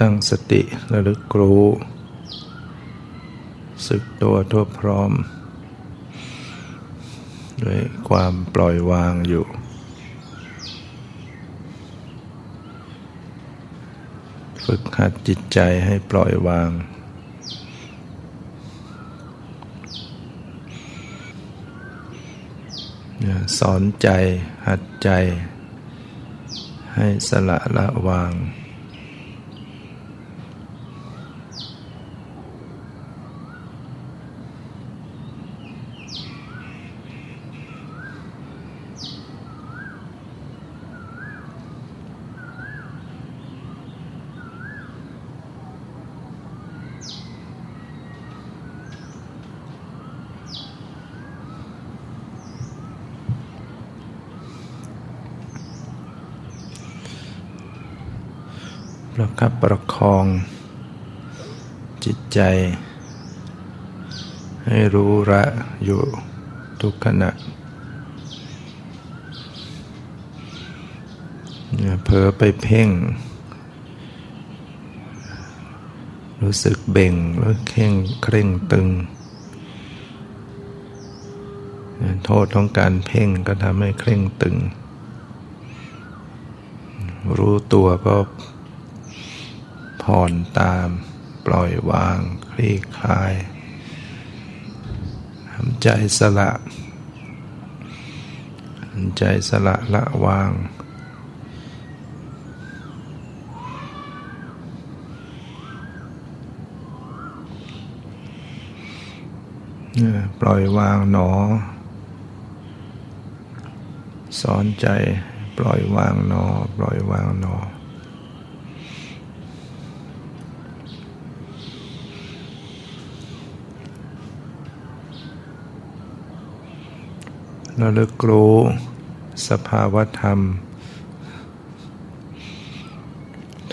ตั้งสติระลึกรู้สึกตัวทั่วพร้อม ด้วยความปล่อยวางอยู่ ฝึกหัดจิตใจให้ปล่อยวาง สอนใจหัดใจให้สละละวาง คับประคอง จิตใจ ให้รู้ระอยู่ทุกขณะเผลอไปเพ่ง รู้สึกเบ่งหรือเข่งเคร่งตึง โทษของการเพ่งก็ทำให้เคร่งตึง รู้ตัวก็ ผ่อนตาม ปล่อยวางคลี่คลายทำใจสละทำใจสละละวางปล่อยวางหนอ สอนใจปล่อยวางหนอ ปล่อยวางหนอ ระลึกรู้สภาวธรรม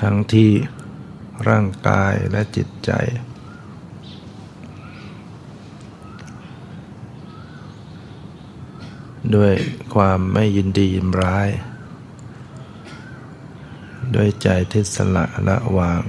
ทั้งที่ร่างกายและจิตใจ ด้วยความไม่ยินดียินร้าย ด้วยใจที่สละละวาง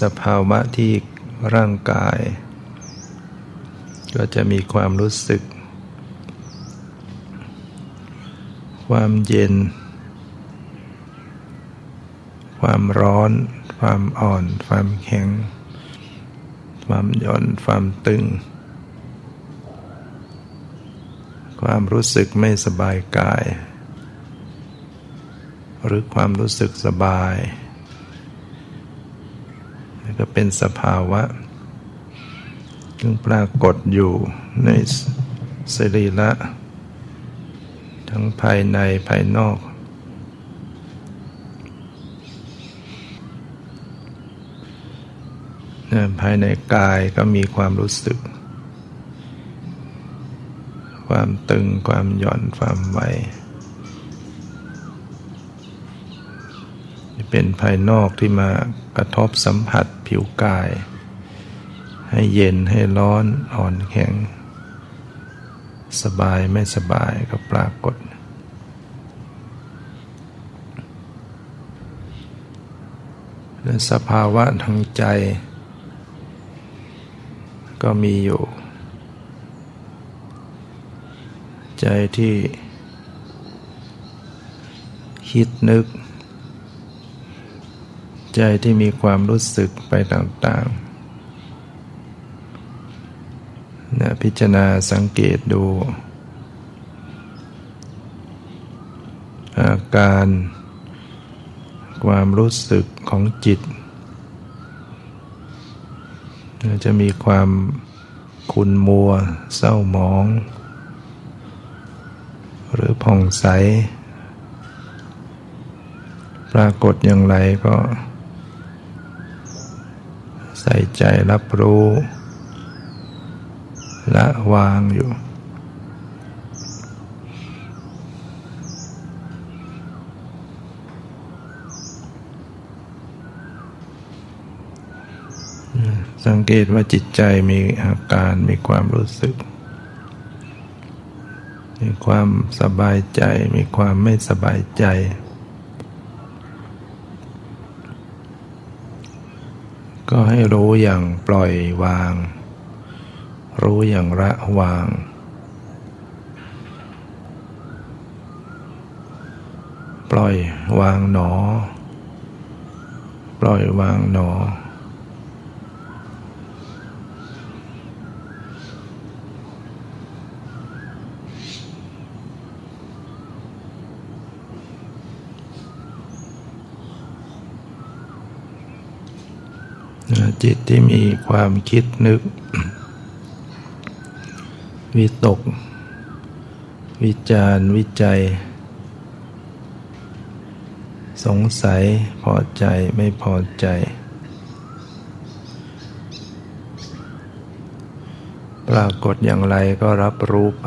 สภาวะที่ร่างกาย ก็จะมีความรู้สึก ความเย็น ความร้อน ความอ่อน ความแข็ง ความหย่อน ความตึง ความรู้สึกไม่สบายกาย หรือความรู้สึกสบาย ก็เป็นสภาวะซึ่งปรากฏอยู่ในสรีระทั้งภายในภายนอก ภายในกายก็มีความรู้สึก ความตึงความหย่อนความไหวเป็นภายนอกที่มากระทบสัมผัส ผิวกาย ให้เย็นให้ร้อนอ่อนแข็ง สบายไม่สบายก็ปรากฏ และสภาวะทางใจ ก็มีอยู่ ใจที่คิดนึก ใจที่มีความรู้สึกไปต่างๆนะพิจารณาสังเกตดู อาการ ความรู้สึกของจิต จะมีความคุนมัว เศร้าหมอง หรือผ่องใส ปรากฏอย่างไรก็ ใส่ใจรับรู้และวางอยู่ สังเกตว่าจิตใจมีอาการมีความรู้สึก มีความสบายใจ มีความไม่สบายใจ ก็ให้รู้อย่างปล่อยวาง รู้อย่างละวาง ปล่อยวางหนอ ปล่อยวางหนอ จิตที่มีความคิดนึก วิตก วิจารวิจัย สงสัยพอใจไม่พอใจ ปรากฏอย่างไรก็รับรู้ไป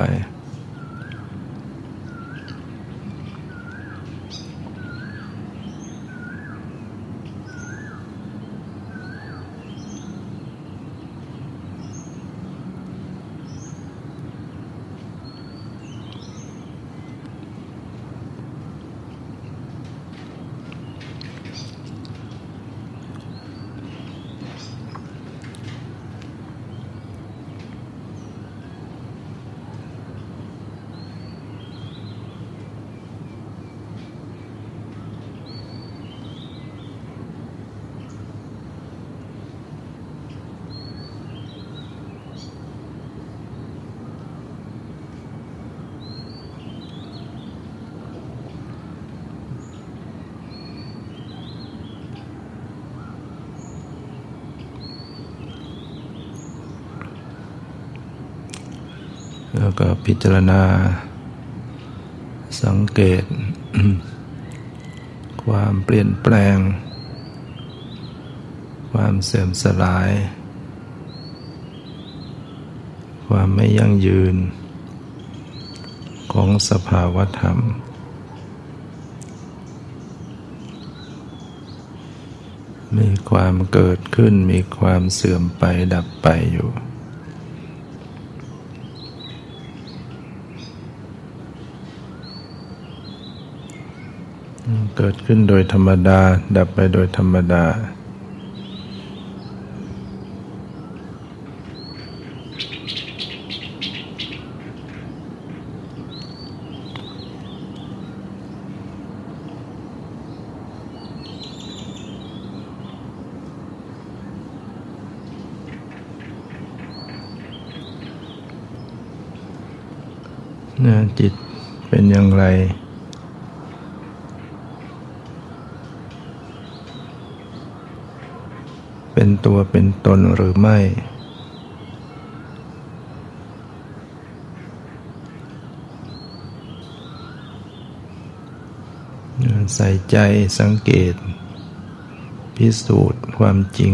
พิจารณา สังเกต ความเปลี่ยนแปลง ความเสื่อมสลาย ความไม่ยั่งยืน ของสภาวธรรมมีความเกิดขึ้นมีความเสื่อมไปดับไปอยู่ เกิดขึ้นโดยธรรมดา ดับไปโดยธรรมดา จิตเป็นอย่างไร เป็นตัวเป็นตนหรือไม่ ใส่ใจสังเกต พิสูจน์ความจริง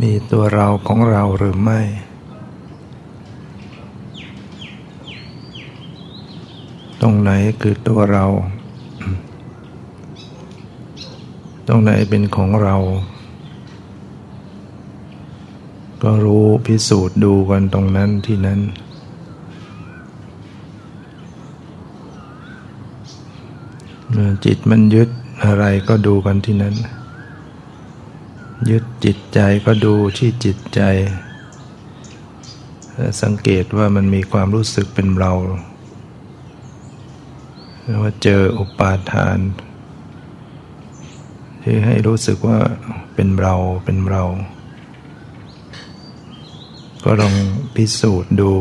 มีตัวเราของเราหรือไม่ต รงไหนคือตัวเรา ตรงไหนเป็นของเรา ก็รู้พิสูจน์ดูกันตรงนั้นที่นั้น จิตมันยึดอะไรก็ดูกันที่นั้น ยึดจิตใจก็ดูที่จิตใจ สังเกตว่ามันมีความรู้สึกเป็นเรา ว่าเจออุปาทาน ที่ให้รู้สึกว่าเป็นเราเป็นเรา ก็ลองพิสูจน์ดู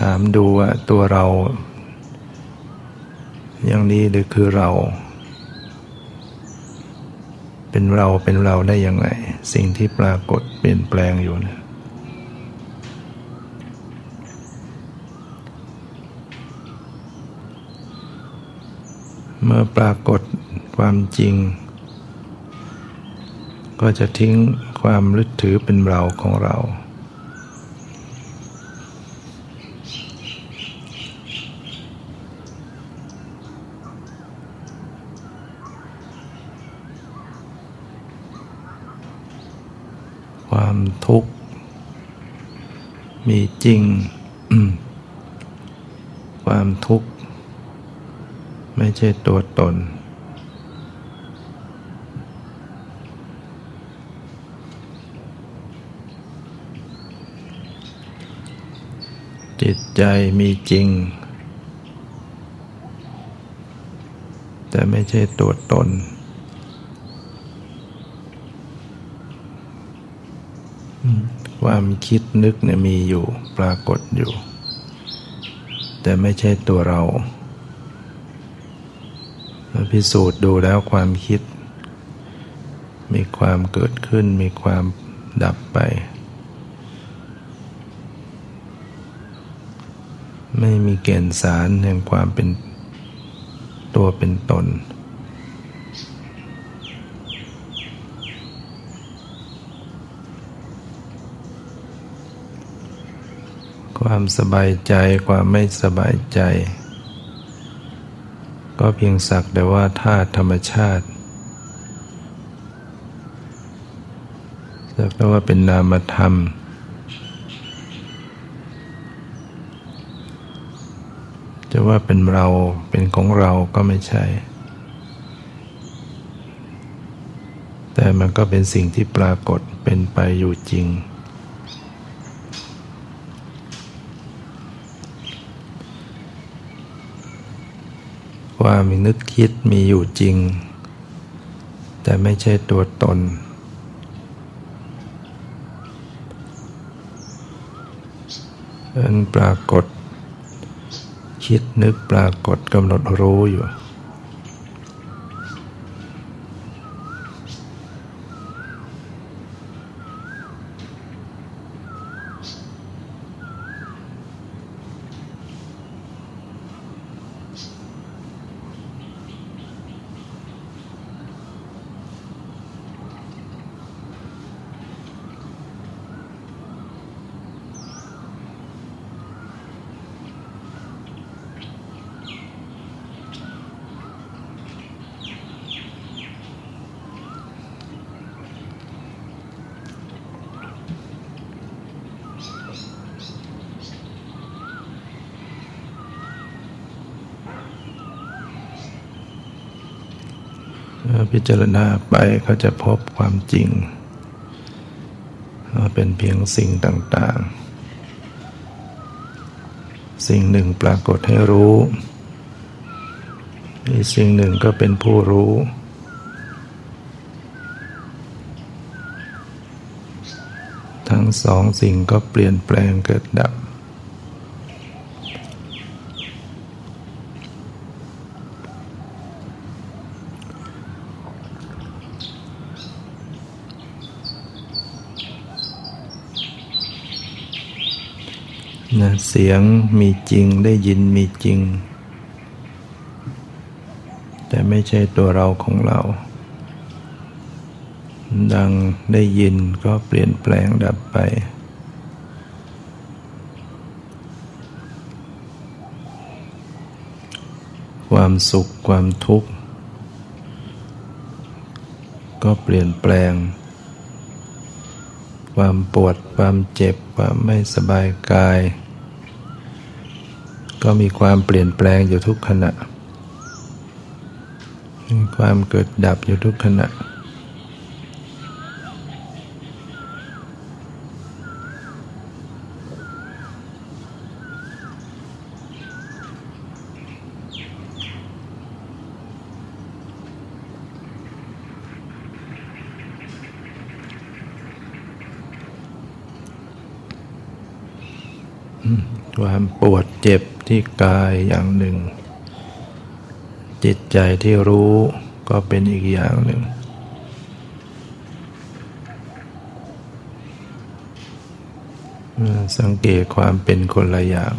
ถามดูว่าตัวเรา อย่างนี้หรือคือเรา เป็นเราเป็นเราได้ยังไง สิ่งที่ปรากฏเปลี่ยนแปลงอยู่นะ เมื่อปรากฏความจริง ก็จะทิ้งความลึกถือเป็นเราของเรา ความทุกข์ มีจริง ความทุกข์ ไม่ใช่ตัวตน จิตใจมีจริง แต่ไม่ใช่ตัวตนความคิดนึกเนี่ยมีอยู่ปรากฏอยู่ แต่ไม่ใช่ตัวเรา พิสูจน์ดูแล้วความคิด มีความเกิดขึ้น มีความดับไป ไม่มีเกณฑ์สารแห่งความเป็นตัวเป็นตน ความสบายใจความไม่สบายใจ ก็เพียงสักแต่ว่าธาตุธรรมชาติสักแต่ว่าเป็นนามธรรม จะว่าเป็นเราเป็นของเราก็ไม่ใช่ แต่มันก็เป็นสิ่งที่ปรากฏเป็นไปอยู่จริง ว่ามีนึกคิดมีอยู่จริง แต่ไม่ใช่ตัวตน อันปรากฏ คิดนึกปรากฏกำหนดรู้อยู่ พิจารณาไปเขาจะพบความจริงว่าเป็นเพียงสิ่งต่างๆ สิ่งหนึ่งปรากฏให้รู้อีกสิ่งหนึ่งก็เป็นผู้รู้ ทั้งสองสิ่งก็เปลี่ยนแปลงเกิดดับนะ เสียงมีจริงได้ยินมีจริง แต่ไม่ใช่ตัวเราของเรา ดังได้ยินก็เปลี่ยนแปลงดับไป ความสุขความทุกข์ ก็เปลี่ยนแปลง ความปวดความเจ็บความไม่สบายกาย ก็มีความเปลี่ยนแปลงอยู่ทุกขณะ มีความเกิดดับอยู่ทุกขณะ ความปวดเจ็บ ที่กายอย่างหนึ่ง จิตใจที่รู้ก็เป็นอีกอย่างหนึ่ง สังเกตความเป็นคนละอย่าง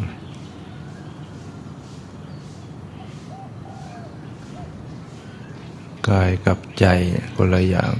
กายกับใจคนละอย่าง